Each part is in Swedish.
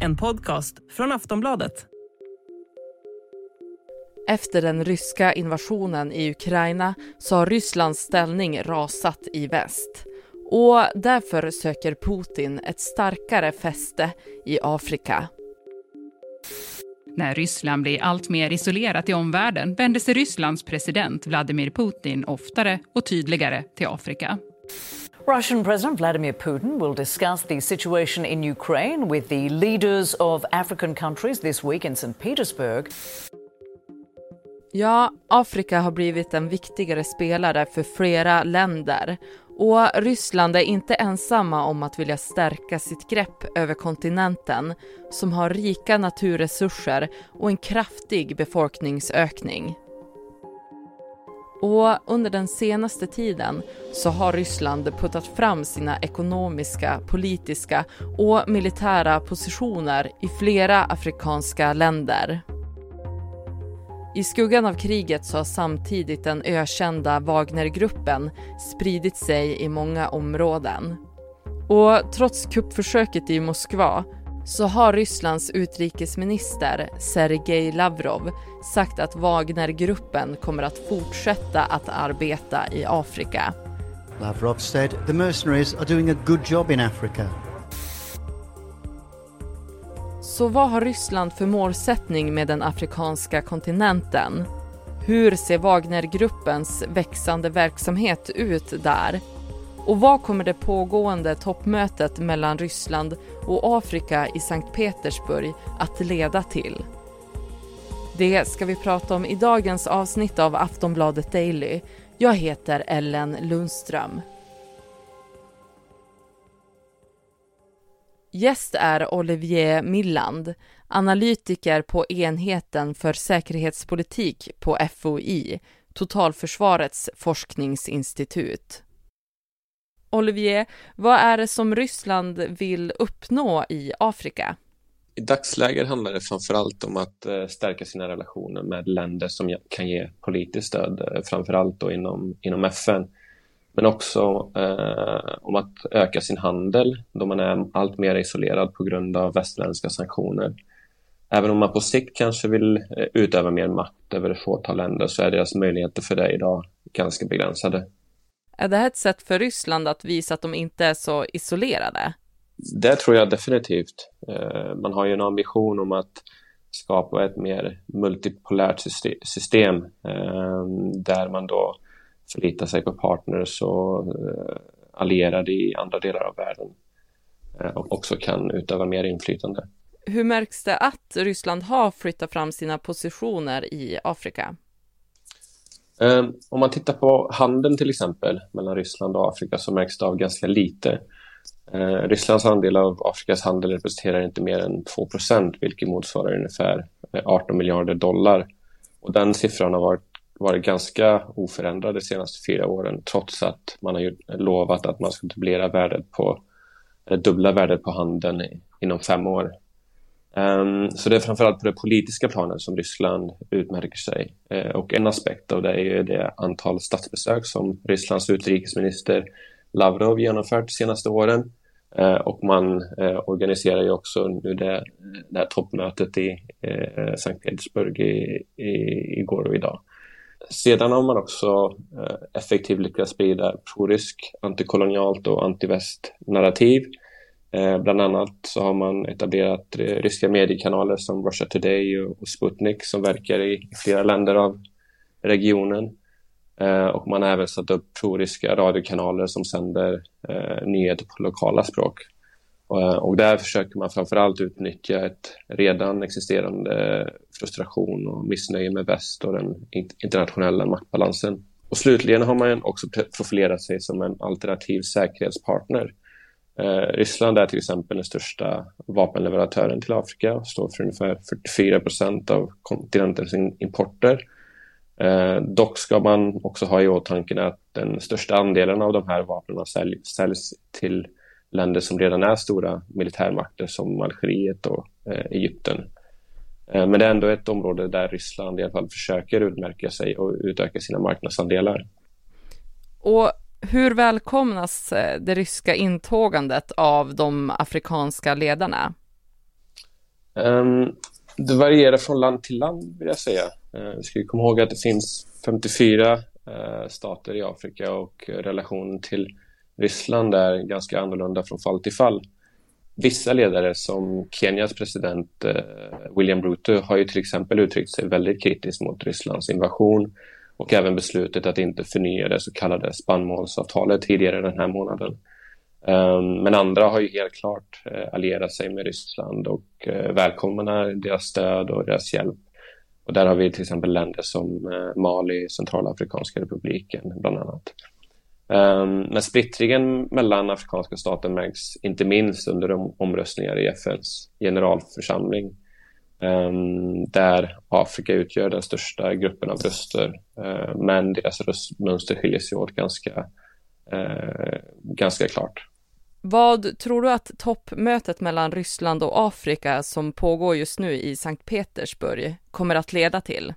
En podcast från Aftonbladet. Efter den ryska invasionen i Ukraina så har Rysslands ställning rasat i väst. Och därför söker Putin ett starkare fäste i Afrika. När Ryssland blir allt mer isolerat i omvärlden vänder sig Rysslands president Vladimir Putin oftare och tydligare till Afrika. Russian President Vladimir Putin will discuss the situation in Ukraine with the leaders of African countries this week in St. Petersburg. Ja, Afrika har blivit en viktigare spelare för flera länder och Ryssland är inte ensamma om att vilja stärka sitt grepp över kontinenten som har rika naturresurser och en kraftig befolkningsökning. Och under den senaste tiden så har Ryssland puttat fram sina ekonomiska, politiska och militära positioner i flera afrikanska länder. I skuggan av kriget så har samtidigt den ökända Wagnergruppen spridit sig i många områden. Och trots kuppförsöket i Moskva så har Rysslands utrikesminister Sergej Lavrov sagt att Wagnergruppen kommer att fortsätta att arbeta i Afrika. Lavrov said the mercenaries are doing a good job in Africa. Så vad har Ryssland för målsättning med den afrikanska kontinenten? Hur ser Wagnergruppens växande verksamhet ut där? Och vad kommer det pågående toppmötet mellan Ryssland och Afrika i Sankt Petersburg att leda till? Det ska vi prata om i dagens avsnitt av Aftonbladet Daily. Jag heter Ellen Lundström. Gäst är Olivier Milland, analytiker på enheten för säkerhetspolitik på FOI, Totalförsvarets forskningsinstitut. Olivier, vad är det som Ryssland vill uppnå i Afrika? I dagsläget handlar det framförallt om att eh, stärka sina relationer med länder som kan ge politiskt stöd, framför framförallt då inom, inom FN. Men också eh, om att öka sin handel då man är allt mer isolerad på grund av västerländska sanktioner. Även om man på sikt kanske vill eh, utöva mer makt över ett fåtal länder så är deras möjligheter för det idag ganska begränsade. Är det här ett sätt för Ryssland att visa att de inte är så isolerade? Det tror jag definitivt. Eh, man har ju en ambition om att skapa ett mer multipolärt system eh, där man då förlitar sig på partners och eh, allierade i andra delar av världen och också kan utöva mer inflytande. Hur märks det att Ryssland har flyttat fram sina positioner i Afrika? Ehm, om man tittar på handeln till exempel mellan Ryssland och Afrika så märks det av ganska lite. Ehm, Rysslands andel av Afrikas handel representerar inte mer än 2% vilket motsvarar ungefär eh, 18 miljarder dollar. Och den siffran har varit, varit ganska oförändrad de senaste fyra åren trots att man har lovat att man ska dubblera värdet på, eller dubbla värdet på handeln inom fem år. Um, så det är framförallt på det politiska planet som Ryssland utmärker sig. Uh, och en aspekt av det är ju det antal statsbesök som Rysslands utrikesminister Lavrov genomfört de senaste åren. Uh, och man uh, organiserar ju också nu det, det här toppmötet i Sankt Petersburg i, i, igår och idag. Sedan har man också effektivt lyckats sprida prorysk, antikolonialt och antiväst narrativ Eh, bland annat så har man etablerat eh, ryska mediekanaler som Russia Today och, Sputnik som verkar i, flera länder av regionen. Eh, och man har även satt upp proryska radiokanaler som sänder nyheter på lokala språk. Och, och där försöker man framförallt utnyttja ett redan existerande frustration och missnöje med väst och den internationella maktbalansen. Och slutligen har man också profilerat sig som en alternativ säkerhetspartner Eh, Ryssland är till exempel den största vapenleverantören till Afrika och står för ungefär 44 procent av kontinentens importer. Eh, dock ska man också ha i åtanke att den största andelen av de här vapnen sälj, säljs till länder som redan är stora militärmakter som Algeriet och eh, Egypten. Eh, men det är ändå ett område där Ryssland i alla fall försöker utmärka sig och utöka sina marknadsandelar. Och hur välkomnas eh, det ryska intågandet av de afrikanska ledarna? Um, det varierar från land till land vill jag säga. Uh, vi ska komma ihåg att det finns 54 uh, eh, stater i Afrika och relationen till Ryssland är ganska annorlunda från fall till fall. Vissa ledare som Kenyas president uh, William Ruto har ju till exempel uttryckt sig väldigt kritiskt mot Rysslands invasion och även beslutet att inte förnya det så kallade spannmålsavtalet tidigare den här månaden. Ehm, men andra har ju helt klart eh, allierat sig med Ryssland och eh, välkomnar deras stöd och deras hjälp. Och där har vi till exempel länder som eh, Mali, Centralafrikanska republiken bland annat. Ehm, men splittringen mellan afrikanska stater märks inte minst under de omröstningar i FNs generalförsamling där Afrika utgör den största gruppen av röster. Ehm, men deras röstmönster skiljer sig åt ganska, eh, ganska klart. Vad tror du att toppmötet mellan Ryssland och Afrika som pågår just nu i Sankt Petersburg kommer att leda till?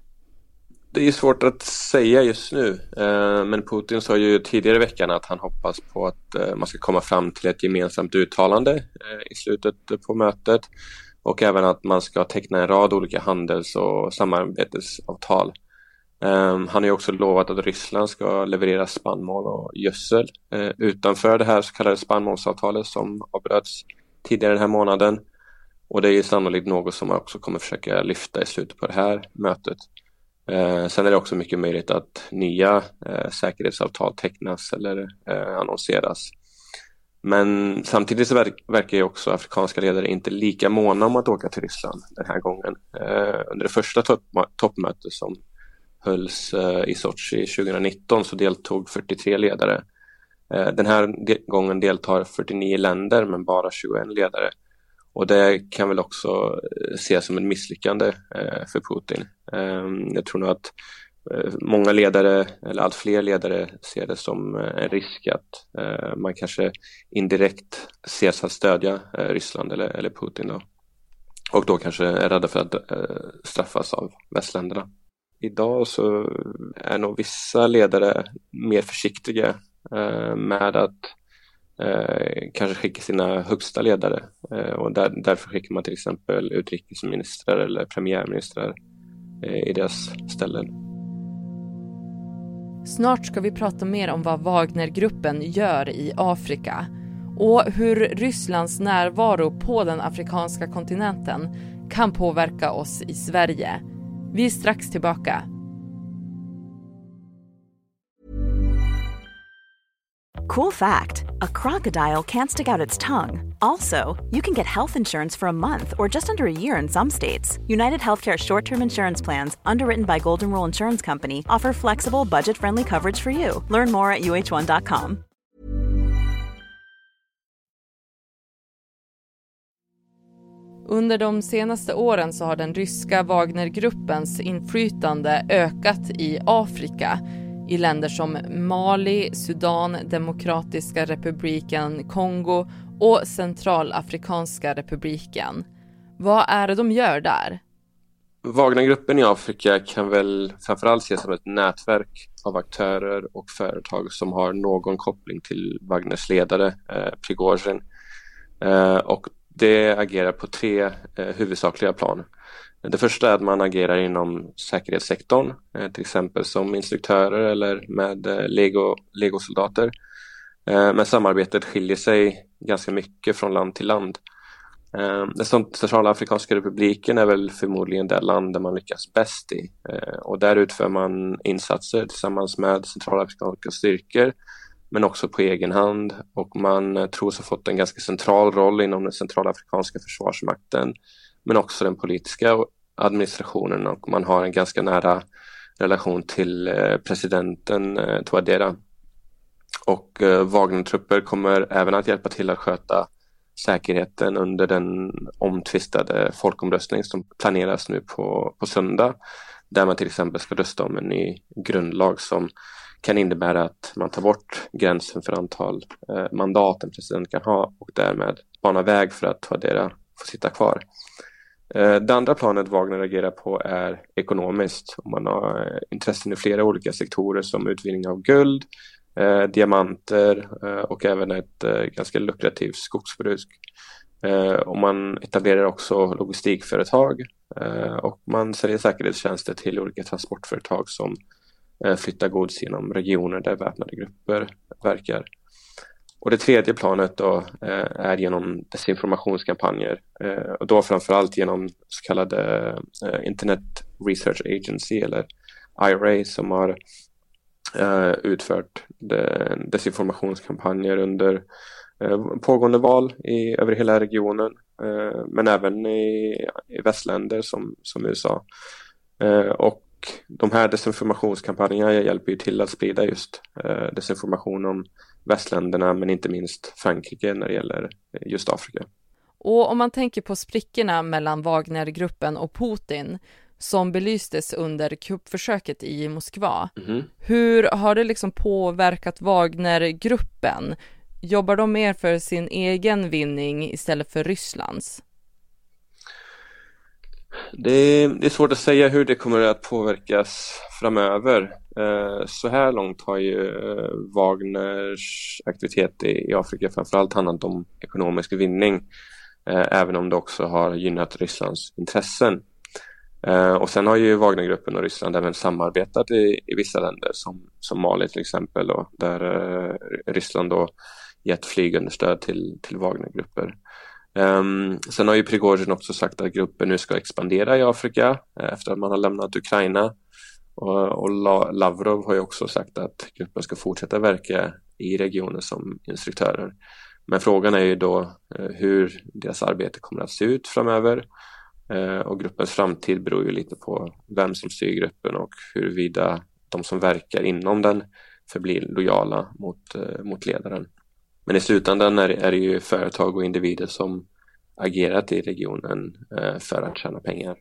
Det är svårt att säga just nu, ehm, men Putin sa ju tidigare i veckan att han hoppas på att eh, man ska komma fram till ett gemensamt uttalande eh, i slutet på mötet och även att man ska teckna en rad olika handels och samarbetsavtal. Um, ehm, han har också lovat att Ryssland ska leverera spannmål och gödsel uh, utanför det här så kallade spannmålsavtalet som avbröts tidigare den här månaden. Och det är sannolikt något som man också kommer försöka lyfta i slutet på det här mötet. Uh, sen är det också mycket möjligt att nya uh, säkerhetsavtal tecknas eller eh, annonseras. Men samtidigt så verkar ju också afrikanska ledare inte lika måna om att åka till Ryssland den här gången. Eh, under det första toppmötet som hölls eh, i Sochi 2019 så deltog 43 ledare. Eh, den här gången deltar 49 länder men bara 21 ledare. Och det kan väl också eh, ses som ett misslyckande eh, för Putin. Eh, jag tror nog att Eh, många ledare, eller allt fler ledare, ser det som eh, en risk att eh, man kanske indirekt ses att stödja eh, Ryssland eller, eller Putin. Då. Och då kanske är rädda för att straffas av västländerna. Idag så är nog vissa ledare mer försiktiga med att kanske skicka sina högsta ledare och där, därför skickar man till exempel utrikesministrar eller premiärministrar i deras ställen. Snart ska vi prata mer om vad Wagnergruppen gör i Afrika och hur Rysslands närvaro på den afrikanska kontinenten kan påverka oss i Sverige. Vi är strax tillbaka. Cool fact a crocodile can't stick out its tongue. Also, you can get health insurance for a month or just under a year in some states. United Healthcare short term insurance plans, underwritten by Golden Rule Insurance Company, offer flexible, budget friendly coverage for you. Learn more at uh1.com. Under de senaste åren så har den ryska Wagnergruppens inflytande ökat i Afrika i länder som Mali, Sudan, Demokratiska republiken Kongo och Centralafrikanska republiken. Vad är det de gör där? Wagnergruppen i Afrika kan väl framförallt ses som ett nätverk av aktörer och företag som har någon koppling till Wagners ledare eh, Prigozjin. Eh, och det agerar på tre eh, huvudsakliga plan. Det första är att man agerar inom säkerhetssektorn, eh, till exempel som instruktörer eller med eh, Lego, legosoldater. Eh, men samarbetet skiljer sig ganska mycket från land till land. Den centralafrikanska republiken är väl förmodligen det land där man lyckas bäst i och där utför man insatser tillsammans med centralafrikanska styrkor men också på egen hand och man tros ha fått en ganska central roll inom den centralafrikanska försvarsmakten men också den politiska administrationen och man har en ganska nära relation till eh, presidenten eh, Touadera. Och eh, Wagner-trupper kommer även att hjälpa till att sköta säkerheten under den omtvistade folkomröstning som planeras nu på, på söndag. Där man till exempel ska rösta om en ny grundlag som kan innebära att man tar bort gränsen för antal eh, mandat en president kan ha och därmed bana väg för att Touadera får sitta kvar. Eh, det andra planet Wagner agerar på är ekonomiskt. Man har eh, intressen i flera olika sektorer som utvinning av guld, eh, diamanter eh, och även ett eh, ganska lukrativt skogsbruk. Eh, och man etablerar också logistikföretag och man säljer säkerhetstjänster till olika transportföretag som flyttar gods genom regioner där väpnade grupper verkar. Och det tredje planet då eh, är genom desinformationskampanjer eh, och då framförallt genom så kallade eh, Internet Research Agency eller IRA som har utfört desinformationskampanjer under Eh, pågående val i, över hela regionen eh, men även i, i västländer som, som USA. Eh, och de här desinformationskampanjerna hjälper ju till att sprida just desinformation om västländerna men inte minst Frankrike när det gäller just Afrika. Och om man tänker på sprickorna mellan Wagnergruppen och Putin som belystes under kuppförsöket i Moskva. Mm. Hur har det liksom påverkat Wagnergruppen? Jobbar de mer för sin egen vinning istället för Rysslands? Det är, det är svårt att säga hur det kommer att påverkas framöver. Eh, så här långt har ju eh, Wagners aktivitet i Afrika framförallt handlat om ekonomisk vinning, eh, även om det också har gynnat Rysslands intressen. Och sen har ju Wagnergruppen och Ryssland även samarbetat i, i vissa länder som, som Mali till exempel, då, där Ryssland då gett flygunderstöd till, till Wagnergrupper. Um, sen har ju Prigozjin också sagt att gruppen nu ska expandera i Afrika eh, efter att man har lämnat Ukraina. Och, och Lavrov har ju också sagt att gruppen ska fortsätta verka i regionen som instruktörer. Men frågan är ju då eh, hur deras arbete kommer att se ut framöver. Eh, och gruppens framtid beror ju lite på vem som styr gruppen och huruvida de som verkar inom den förblir lojala mot, eh, mot ledaren. Men i slutändan är, är det ju företag och individer som agerat i regionen eh, för att tjäna pengar.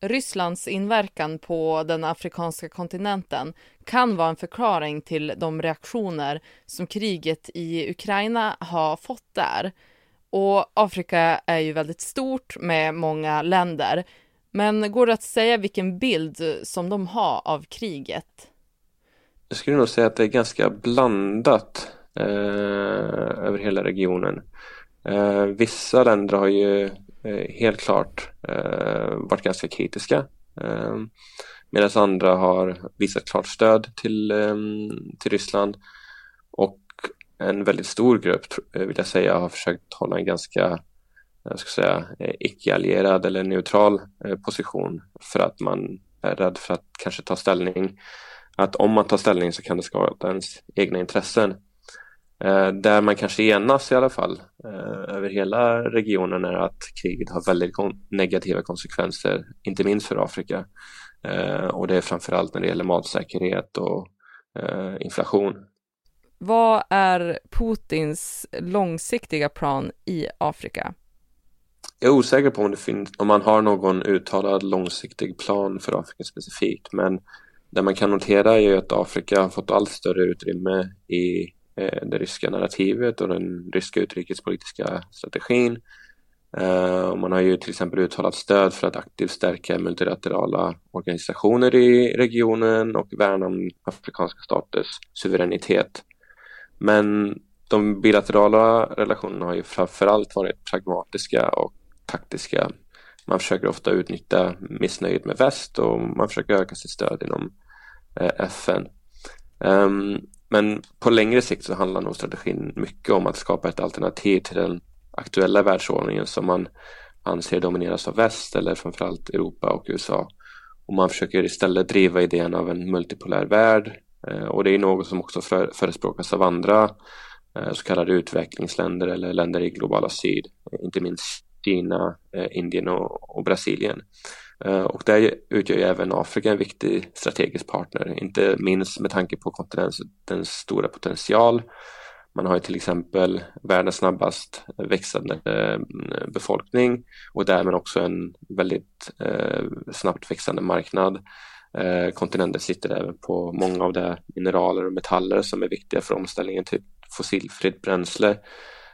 Rysslands inverkan på den afrikanska kontinenten kan vara en förklaring till de reaktioner som kriget i Ukraina har fått där. Och Afrika är ju väldigt stort med många länder. Men går det att säga vilken bild som de har av kriget? Jag skulle nog säga att det är ganska blandat. Eh, över hela regionen. Eh, vissa länder har ju eh, helt klart eh, varit ganska kritiska eh, medan andra har visat klart stöd till, eh, till Ryssland och en väldigt stor grupp vill jag säga har försökt hålla en ganska jag ska säga, icke-allierad eller neutral position för att man är rädd för att kanske ta ställning. Att om man tar ställning så kan det skada ens egna intressen. Eh, där man kanske enas i alla fall eh, över hela regionen är att kriget har väldigt negativa konsekvenser, inte minst för Afrika. Eh, och det är framförallt när det gäller matsäkerhet och inflation. Vad är Putins långsiktiga plan i Afrika? Jag är osäker på om, det finns, om man har någon uttalad långsiktig plan för Afrika specifikt, men det man kan notera är ju att Afrika har fått allt större utrymme i Eh, det ryska narrativet och den ryska utrikespolitiska strategin. Eh, man har ju till exempel uttalat stöd för att aktivt stärka multilaterala organisationer i regionen och värna om afrikanska staters suveränitet. Men de bilaterala relationerna har ju framförallt varit pragmatiska och taktiska. Man försöker ofta utnyttja missnöjet med väst och man försöker öka sitt stöd inom eh, FN. Um, men på längre sikt så handlar nog strategin mycket om att skapa ett alternativ till den aktuella världsordningen som man anser domineras av väst eller framförallt Europa och USA. Och man försöker istället driva idén av en multipolär värld eh, och det är något som också förespråkas av andra eh, så kallade utvecklingsländer eller länder i globala syd, inte minst Kina, eh, Indien och, Brasilien. Eh, och där utgör ju även Afrika en viktig strategisk partner, inte minst med tanke på kontinentens stora potential. Man har ju till exempel världens snabbast växande eh, befolkning och därmed också en väldigt eh, snabbt växande marknad. Kontinenten sitter även på många av de mineraler och metaller som är viktiga för omställningen till fossilfritt bränsle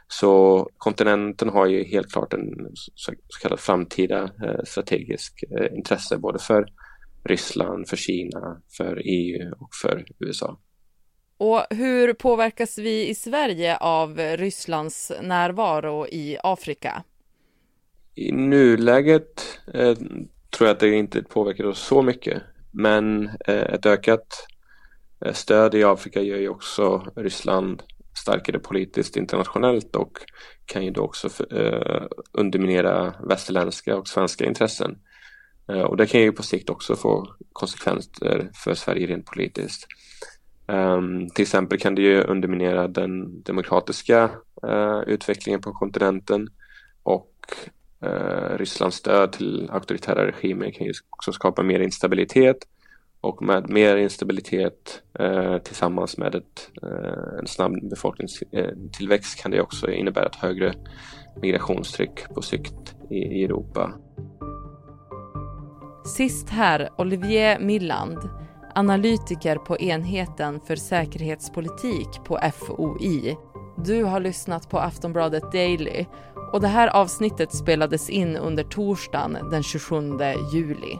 så kontinenten har ju helt klart en så kallad framtida eh, strategisk eh, intresse både för Ryssland, för Kina, för EU och för USA. Och hur påverkas vi i Sverige av Rysslands närvaro i Afrika? I nuläget eh, tror jag att det inte påverkar oss så mycket. Men eh, ett ökat eh, stöd i Afrika gör ju också Ryssland starkare politiskt internationellt och kan ju då också eh, underminera västerländska och svenska intressen. Eh, och det kan ju på sikt också få konsekvenser för Sverige rent politiskt. Um, till exempel kan det ju underminera den demokratiska uh, utvecklingen på kontinenten och uh, Rysslands stöd till auktoritära regimer kan ju också skapa mer instabilitet och med mer instabilitet eh, tillsammans med ett, eh, en snabb befolkningstillväxt eh, kan det också innebära ett högre migrationstryck på sikt i, i Europa. Sist här Olivier Milland analytiker på enheten för säkerhetspolitik på FOI. Du har lyssnat på Aftonbladet Daily och det här avsnittet spelades in under torsdagen den 27 juli.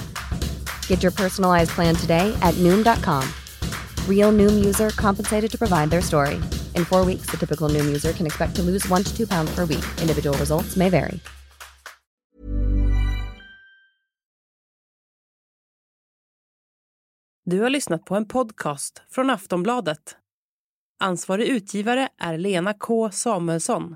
Get your personalized plan today at Noom.com. Real Noom user compensated to provide their story. In four weeks, the typical Noom user can expect to lose one to two pounds per week. Individual results may vary. Du har lyssnat på en podcast från Aftonbladet. Ansvarig utgivare är Lena K Samuelsson.